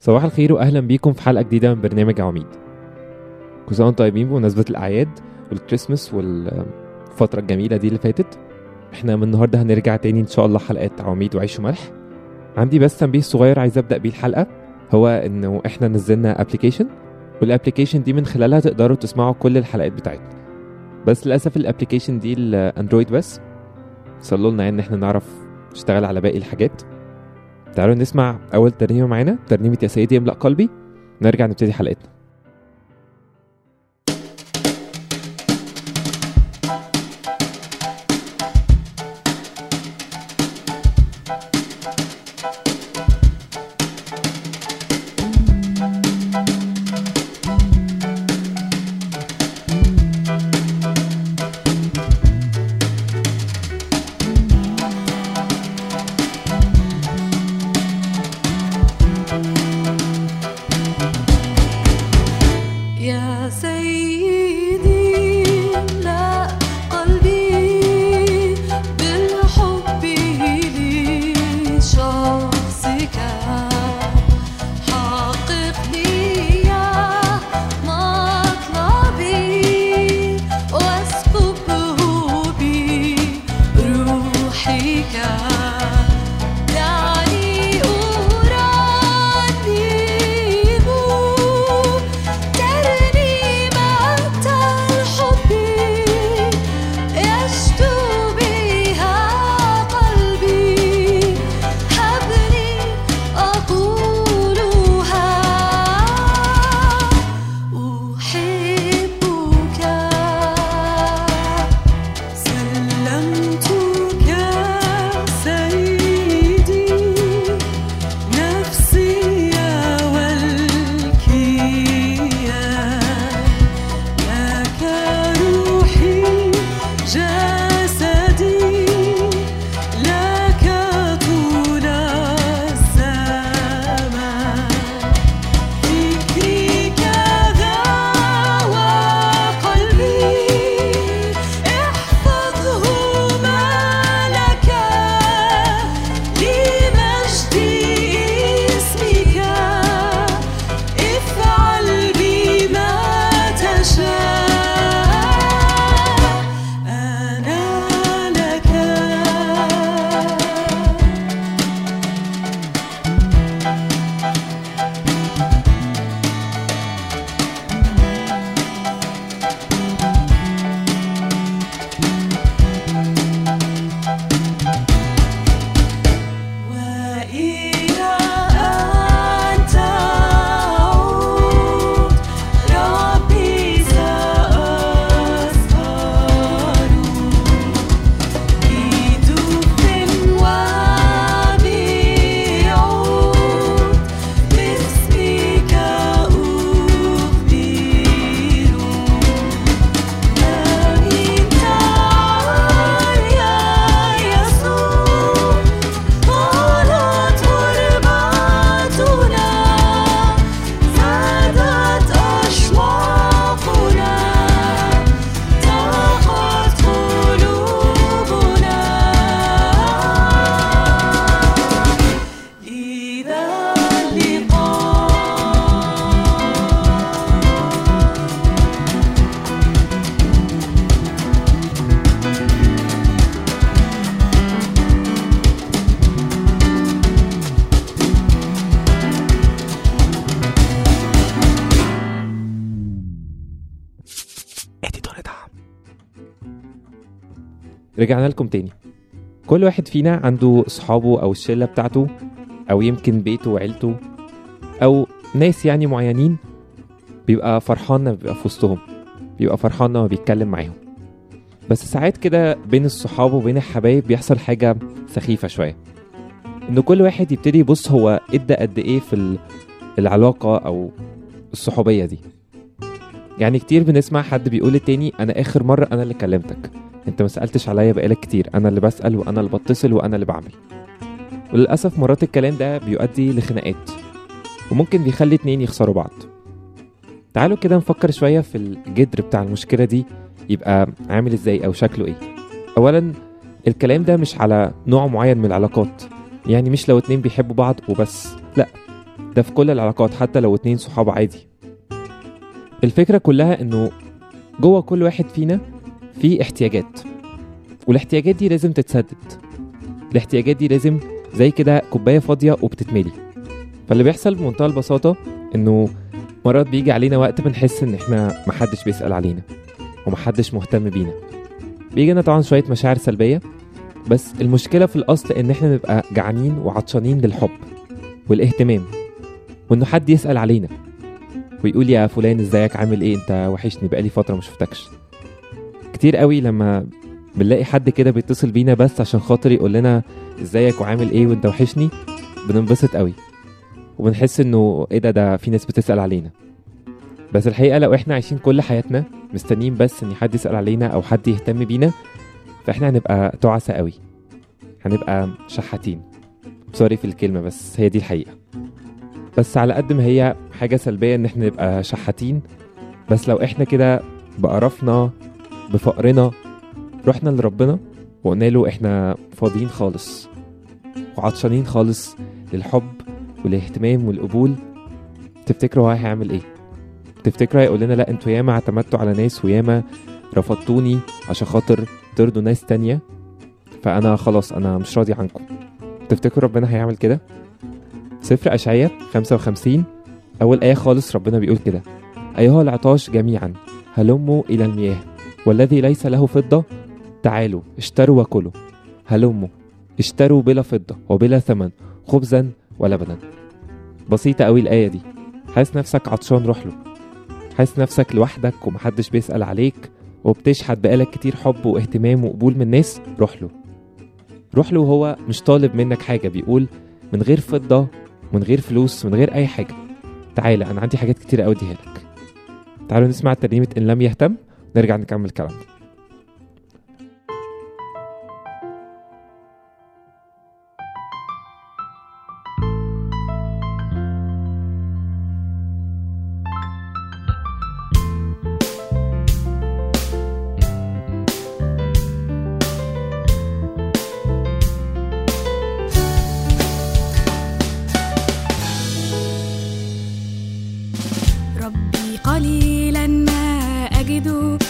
صباح الخير واهلا بيكم في حلقة جديدة من برنامج عواميد كل سنه وأنتم طيبين بمناسبة الأعياد والكريسماس والفترة الجميلة دي اللي فاتت إحنا من النهارده هنرجع تاني إن شاء الله حلقات عواميد وعيش وملح. عندي بس تنبيه صغير عايز أبدأ بيه الحلقة هو إنه إحنا نزلنا application وال application دي من خلالها تقدروا تسمعوا كل الحلقات بتاعتنا. بس للأسف ال application دي الاندرويد بس صلوا لنا إن إحنا نعرف نشتغل على باقي الحاجات. تعالوا نسمع أول ترنيمة معانا ترنيمة يا سيدي املأ قلبي. نرجع نبتدي حلقتنا. رجعنا لكم تاني. كل واحد فينا عنده صحابه أو الشلة بتاعته أو يمكن بيته وعيلته أو ناس يعني معينين بيبقى فرحان لما بيبقى في وسطهم بيبقى فرحان لما بيتكلم معاهم. بس ساعات كده بين الصحاب وبين الحبايب بيحصل حاجة سخيفة شوية. إن كل واحد يبتدي يبص هو إدى قد إيه في ال- العلاقة أو الصحوبية دي. يعني كتير بنسمع حد بيقول للتاني أنا آخر مرة أنا اللي كلمتك. أنت ما سألتش عليا بقالك كتير. أنا اللي بسأل وأنا اللي بتصل وأنا اللي بعمل. وللأسف مرات الكلام ده بيؤدي لخناقات. وممكن بيخلي اتنين يخسروا بعض. تعالوا كده نفكر شوية في الجدر بتاع المشكلة دي يبقى عامل إزاي أو شكله إيه. اولا الكلام ده مش على نوع معين من العلاقات. يعني مش لو اتنين بيحبوا بعض وبس. لأ ده في كل العلاقات حتى لو اتنين صحاب عادي. الفكرة كلها إنه جوه كل واحد فينا في احتياجات. والاحتياجات دي لازم تتسدد. الاحتياجات دي لازم زي كده كوباية فاضية وبتتملي. فاللي بيحصل بمنتهى البساطة إنه مرات بيجي علينا وقت بنحس إن إحنا محدش بيسأل علينا ومحدش مهتم بينا. بيجي لنا طبعا شوية مشاعر سلبية بس المشكلة في الأصل إن إحنا نبقى جعانين وعطشانين للحب والاهتمام وإنه حد يسأل علينا ويقول يا فلان إزيك عامل إيه؟ أنت وحشني بقالي فترة ما شفتكش. كتير قوي لما بنلاقي حد كده بيتصل بينا بس عشان خاطر يقول لنا ازيك وعامل إيه وانت وحشني بننبسط قوي. وبنحس انه إيه ده ده في ناس بتسأل علينا. بس الحقيقة لو إحنا عايشين كل حياتنا مستنيين بس ان حد يسأل علينا أو حد يهتم بينا فاحنا هنبقى تعسة قوي. هنبقى شحاتين. سوري في الكلمة بس هي دي الحقيقة. بس على قد ما هي حاجة سلبية إن إحنا نبقى شحاتين بس لو إحنا كده بقرفنا بفقرنا. رحنا لربنا وقلنا له إحنا فاضيين خالص وعطشانين خالص للحب والاهتمام والقبول. تفتكروا هو هيعمل إيه؟ تفتكروا هيقول لنا لا أنتوا ياما اعتمدتوا على ناس وياما رفضتوني عشان خاطر ترضوا ناس تانية. فأنا خلاص أنا مش راضي عنكم. تفتكروا ربنا هيعمل كده؟ سفر اشعياء 55 أول آية خالص ربنا بيقول كده. أيها العطاش جميعا هلموا إلى المياه. والذي ليس له فضة تعالوا اشتروا وكلوا. هلموا اشتروا بلا فضة وبلا ثمن خبزا ولبنا بسيطة قوي الآية دي. حاسس نفسك عطشان روح له. حاسس نفسك لوحدك ومحدش بيسأل عليك وبتشحت بقالك كتير حب واهتمام وقبول من الناس روح له. روح له وهو مش طالب منك حاجة بيقول من غير فضة من غير فلوس من غير أي حاجة. تعالى أنا عندي حاجات كتير أوي أديها لك. تعالوا نسمع ترنيمة إن لم يهتم. نرجع نكمل كلامنا. ربي قليلا ما ouvido.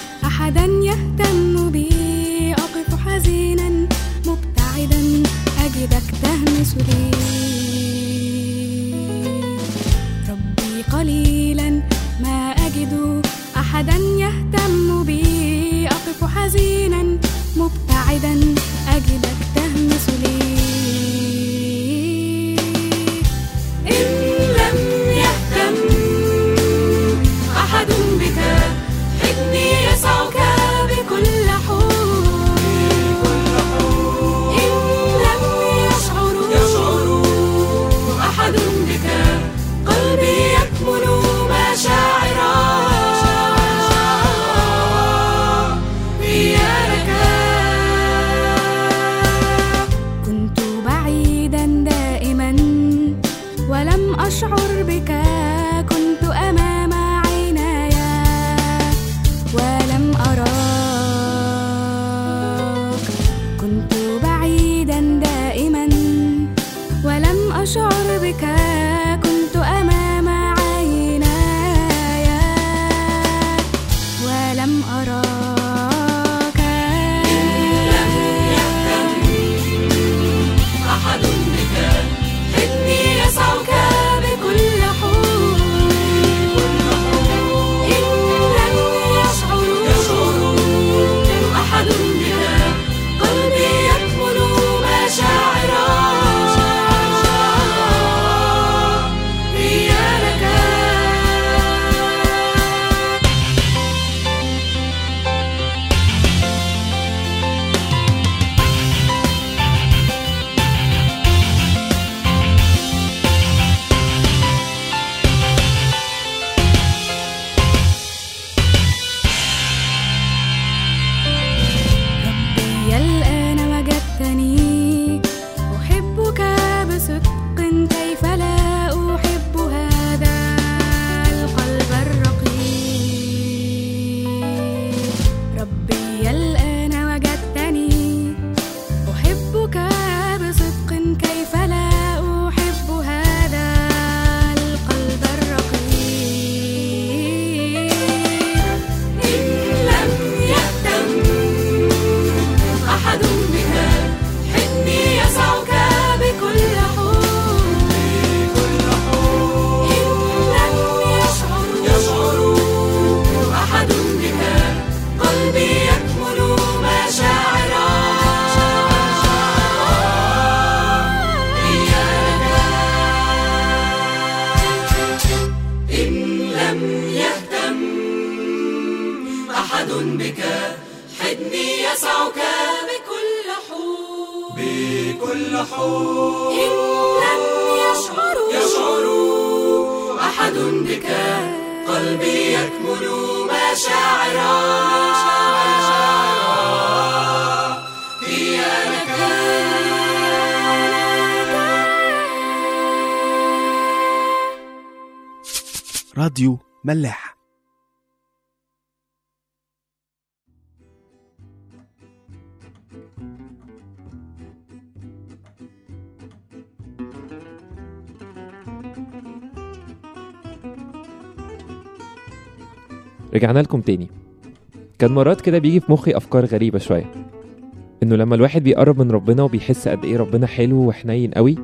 حب إن يشعروا يشعروا أحد بك قلبي يكمل مشاعرا هي لك راديو ملاح. رجعنا لكم تاني. كان مرات كده بيجي في مخي أفكار غريبة شوية. إنه لما الواحد بيقرب من ربنا وبيحس قد إيه ربنا حلو وحنين قوي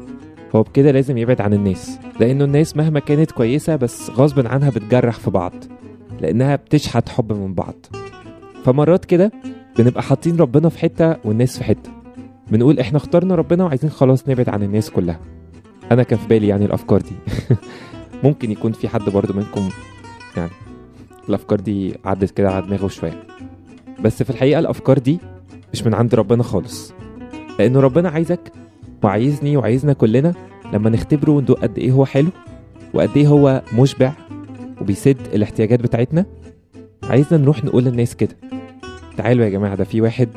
هو بكده لازم يبعد عن الناس. لأنه الناس مهما كانت كويسة بس غصب عنها بتجرح في بعض لأنها بتشحت حب من بعض. فمرات كده بنبقى حاطين ربنا في حتة والناس في حتة. بنقول إحنا اخترنا ربنا وعايزين خلاص نبعد عن الناس كلها. أنا كان في بالي يعني الأفكار دي. ممكن يكون في حد برضو منكم يعني الأفكار دي عدت كده على دماغه شوية. بس في الحقيقة الأفكار دي مش من عند ربنا خالص. لأنه ربنا عايزك وعايزني وعايزنا كلنا لما نختبره وندوق قد إيه هو حلو وقد إيه هو مشبع وبيسد الاحتياجات بتاعتنا عايزنا نروح نقول للناس كده. تعالوا يا جماعة ده في واحد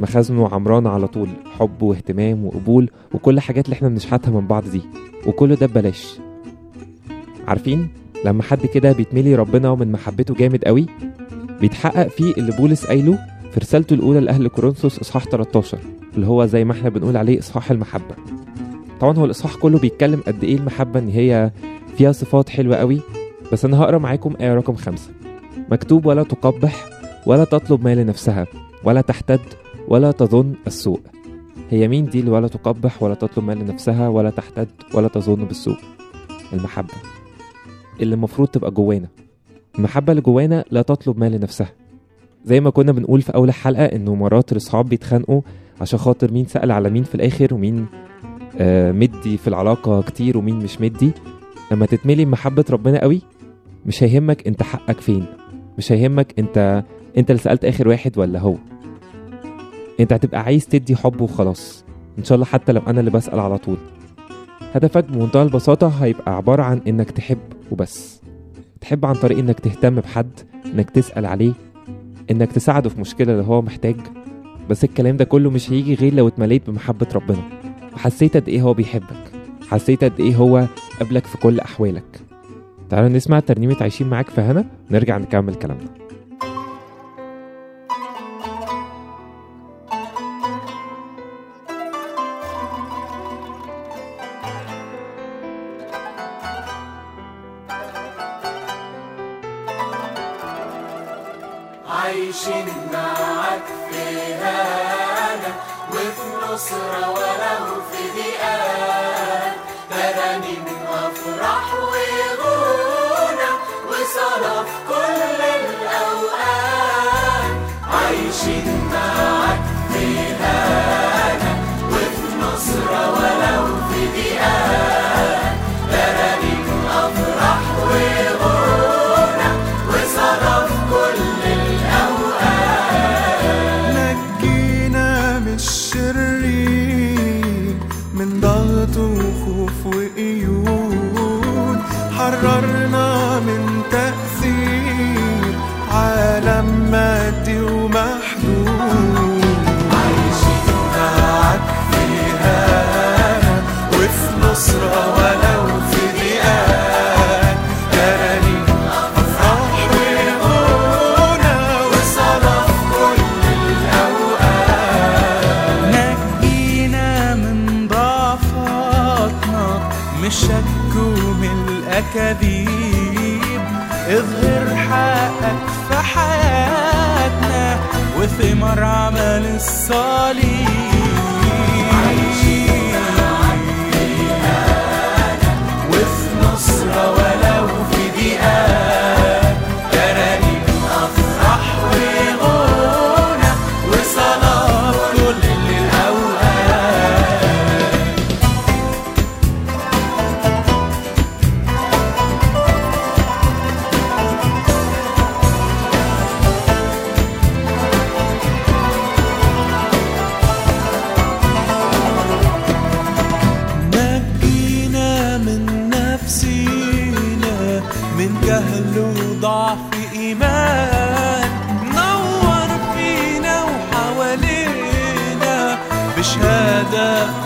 مخازنه عمرانة على طول حب واهتمام وقبول وكل الحاجات اللي إحنا بنشحتها من بعض دي وكل ده ببلاش. عارفين؟ لما حد كده بيتملي ربنا ومن محبته جامد قوي بيتحقق فيه اللي بولس قايله في رسالته الأولى لأهل كورنثوس إصحاح 13 اللي هو زي ما إحنا بنقول عليه إصحاح المحبة. طبعا هو الإصحاح كله بيتكلم قد إيه المحبة إن هي فيها صفات حلوة قوي بس أنا هقرأ معاكم آية رقم خمسة. مكتوب ولا تقبح ولا تطلب ما لنفسها ولا تحتد ولا تظن السوء. هي مين دي اللي ولا تقبح ولا تطلب ما لنفسها ولا تحتد ولا تظن بالسوء؟ المحبة. اللي المفروض تبقى جوانا. المحبة اللي جوانا لا تطلب ما لنفسها زي ما كنا بنقول في أول حلقة إنه مرات الأصحاب بيتخانقوا عشان خاطر مين سأل على مين في الآخر ومين آه مدي في العلاقة كتير ومين مش مدي. لما تتملي بمحبة ربنا قوي مش هيهمك أنت حقك فين. مش هيهمك أنت أنت اللي سألت آخر واحد ولا هو. أنت هتبقى عايز تدي حب وخلاص. إن شاء الله حتى لو أنا اللي بسأل على طول. هدفك بمنتهى البساطة هيبقى عبارة عن إنك تحب. وبس. تحب عن طريق إنك تهتم بحد إنك تسأل عليه إنك تساعده في مشكلة اللي هو محتاج بس الكلام ده كله مش هيجي غير لو اتمليت بمحبة ربنا. وحسيت قد إيه هو بيحبك. حسيت قد إيه هو قبلك في كل أحوالك. تعالوا نسمع ترنيمة عايشين معاك في هنا نرجع نكمل كلامنا. من الشك ومن الأكاذيب اظهر حقك في حياتنا وثمر عمل الصليب. وفي نصرة ولو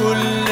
كل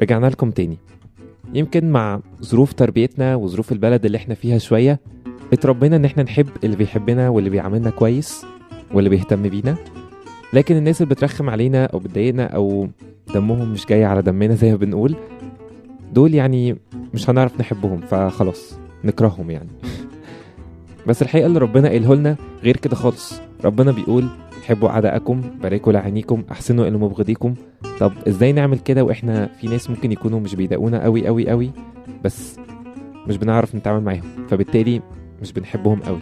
رجعنا لكم تاني. يمكن مع ظروف تربيتنا وظروف البلد اللي إحنا فيها شوية اتربينا ان إحنا نحب اللي بيحبنا واللي بيعاملنا كويس واللي بيهتم بينا. لكن الناس اللي بترخم علينا أو بتضايقنا أو دمهم مش جاي على دمنا زي ما بنقول دول يعني مش هنعرف نحبهم فخلاص نكرههم يعني. بس الحقيقة اللي ربنا قايله لنا غير كده خالص. ربنا بيقول حبوا أعداءكم باركوا لعينيكم أحسنوا إلى مبغضيكم. طب إزاي نعمل كده وإحنا في ناس ممكن يكونوا مش بيضايقونا قوي قوي قوي بس مش بنعرف نتعامل معاهم فبالتالي مش بنحبهم قوي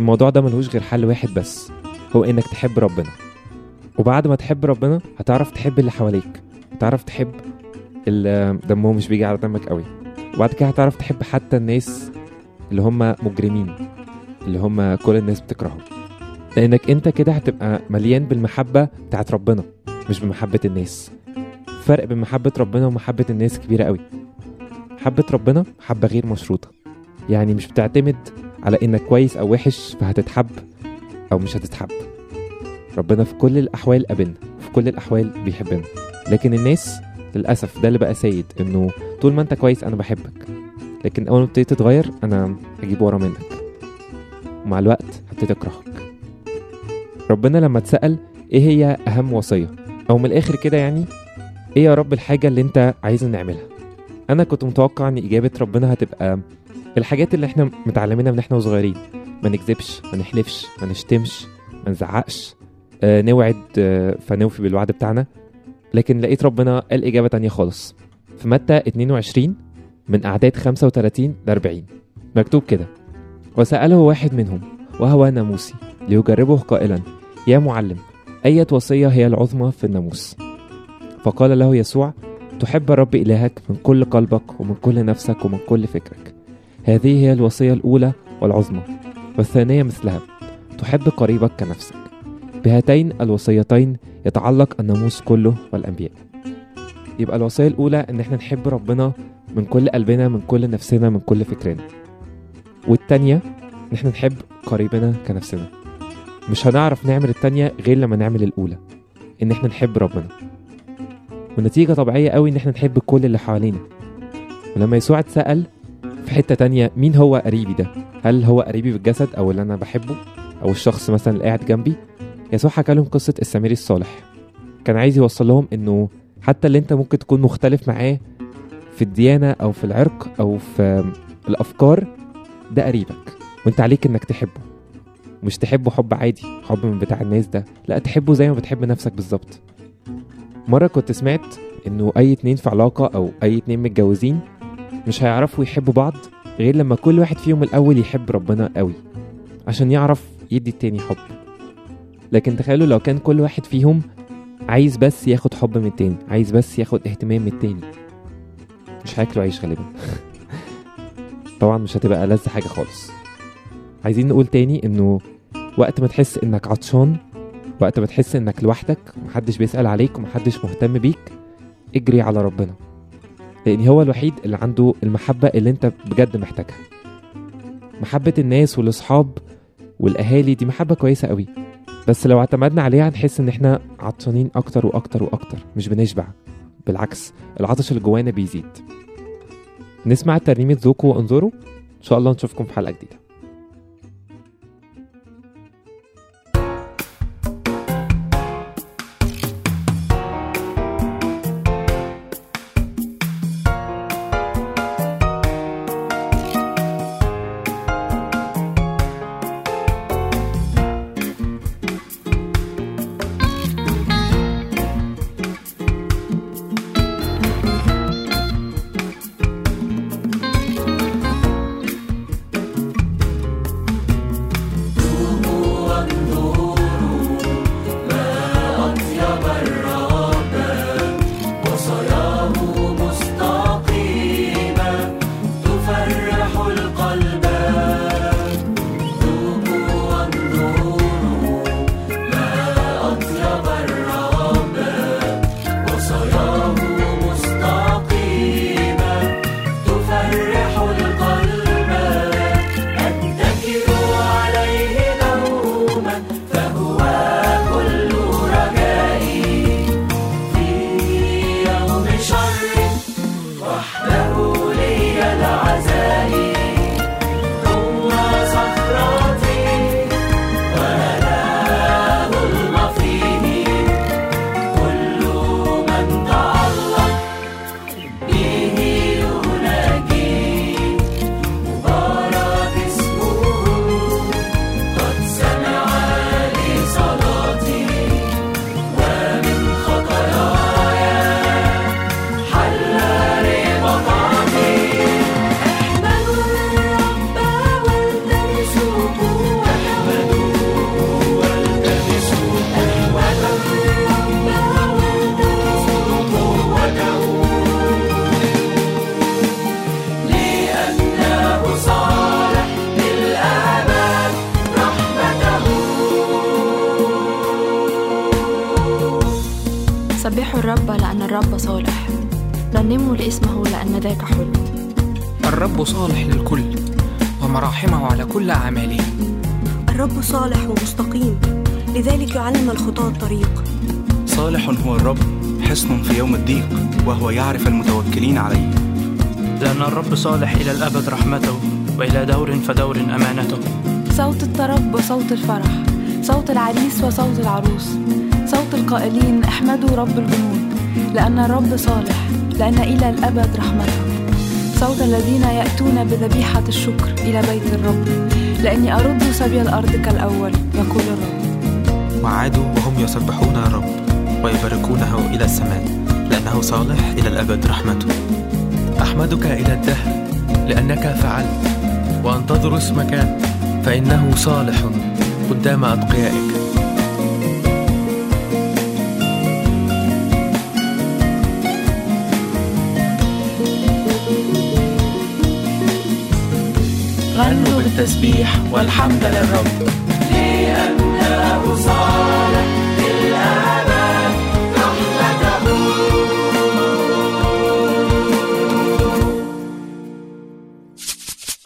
الموضوع ده ملهوش غير حل واحد بس هو إنك تحب ربنا. وبعد ما تحب ربنا هتعرف تحب اللي حواليك هتعرف تحب اللي دمهم مش بيجي على دمك قوي وبعد كده هتعرف تحب حتى الناس اللي هم مجرمين اللي هم كل الناس بتكرههم. لأنك أنت كده هتبقى مليان بالمحبة بتاعت ربنا مش بمحبة الناس. فرق بين محبة ربنا ومحبة الناس كبيرة قوي. محبة ربنا محبة غير مشروطة. يعني مش بتعتمد على إنك كويس أو وحش فهتتحب أو مش هتتحب. ربنا في كل الأحوال قابلنا في كل الأحوال بيحبنا. لكن الناس للأسف ده اللي بقى سيد إنه طول ما أنت كويس أنا بحبك. لكن أول ما ابتديت تتغير أنا هجيب ورا منك. ومع الوقت هبتدي أكرهك. ربنا لما اتسأل إيه هي أهم وصية؟ أو من الآخر كده يعني إيه يا رب الحاجة اللي أنت عايزنا نعملها؟ أنا كنت متوقع إن إجابة ربنا هتبقى الحاجات اللي إحنا متعلمينها من إحنا وصغيرين. ما نكذبش ما نحلفش ما نشتمش ما نزعقش. آه نوعد آه فنوفي بالوعد بتاعنا. لكن لقيت ربنا قال إجابة تانية خالص. في متى 22 من أعداد 35 ل 40 مكتوب كده. وسأله واحد منهم وهو ناموسي ليجربه قائلا يا معلم أية وصية هي العظمى في الناموس؟ فقال له يسوع تحب رب إلهك من كل قلبك ومن كل نفسك ومن كل فكرك. هذه هي الوصية الأولى والعظمى والثانية مثلها تحب قريبك كنفسك. بهاتين الوصيتين يتعلق الناموس كله والأنبياء. يبقى الوصية الأولى إن إحنا نحب ربنا من كل قلبنا من كل نفسنا من كل فكرنا. والتانية إن إحنا نحب قريبنا كنفسنا. مش هنعرف نعمل التانية غير لما نعمل الأولى إن إحنا نحب ربنا. والنتيجة طبيعية قوي إن إحنا نحب كل اللي حوالينا. ولما يسوع اتسأل في حتة تانية مين هو قريبي ده؟ هل هو قريبي بالجسد أو اللي أنا بحبه؟ أو الشخص مثلا اللي قاعد جنبي؟ يسوع حكى لهم قصة السامري الصالح. كان عايز يوصل لهم إنه حتى اللي أنت ممكن تكون مختلف معاه في الديانة أو في العرق أو في الأفكار ده قريبك. وأنت عليك إنك تحبه. مش تحبه حب عادي حب من بتاع الناس ده. لا تحبه زي ما بتحب نفسك بالظبط. مرة كنت سمعت إنه أي اتنين في علاقة أو أي اتنين متجوزين مش هيعرفوا يحبوا بعض غير لما كل واحد فيهم الأول يحب ربنا قوي عشان يعرف يدي التاني حب. لكن تخيلوا لو كان كل واحد فيهم عايز بس ياخد حب من التاني عايز بس ياخد اهتمام من التاني. مش هياكلوا عيش غالبا. طبعا مش هتبقى ألذ حاجة خالص. عايزين نقول تاني إنه وقت ما تحس إنك عطشان وقت ما تحس إنك لوحدك ومحدش بيسأل عليك ومحدش مهتم بيك اجري على ربنا. لأن هو الوحيد اللي عنده المحبة اللي أنت بجد محتاجها. محبة الناس والأصحاب والأهالي دي محبة كويسة قوي. بس لو اعتمدنا عليها هنحس إن إحنا عطشانين أكتر وأكتر وأكتر مش بنشبع. بالعكس العطش اللي جوانا بيزيد. نسمع ترنيمة ذوقوا وانظروا. إن شاء الله نشوفكم في حلقة جديدة. الرب لأن الرب صالح. رنموا لاسمه لأن ذاك حلو الرب صالح للكل ومراحمه على كل أعماله. الرب صالح ومستقيم. لذلك يعلم الخطاة الطريق. صالح هو الرب حصن في يوم الضيق وهو يعرف المتوكلين عليه. لأن الرب صالح إلى الأبد رحمته وإلى دور فدور أمانته. صوت الطرب وصوت الفرح صوت العريس وصوت العروس. صوت القائلين احمدوا رب الجنود لأن الرب صالح لأن إلى الأبد رحمته. صوت الذين يأتون بذبيحة الشكر إلى بيت الرب لأني أرد سبي الأرض كالأول يقول الرب. وعادوا وهم يسبحون الرب ويباركونه إلى السماء لأنه صالح إلى الأبد رحمته. أحمدك إلى الدهر لأنك فعلت وأنتظر اسمك فإنه صالح قدام أتقيائك. غنوا بالتسبيح والحمد للرب. لأنه صالح للأبد رحمته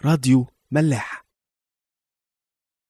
راديو ملاح.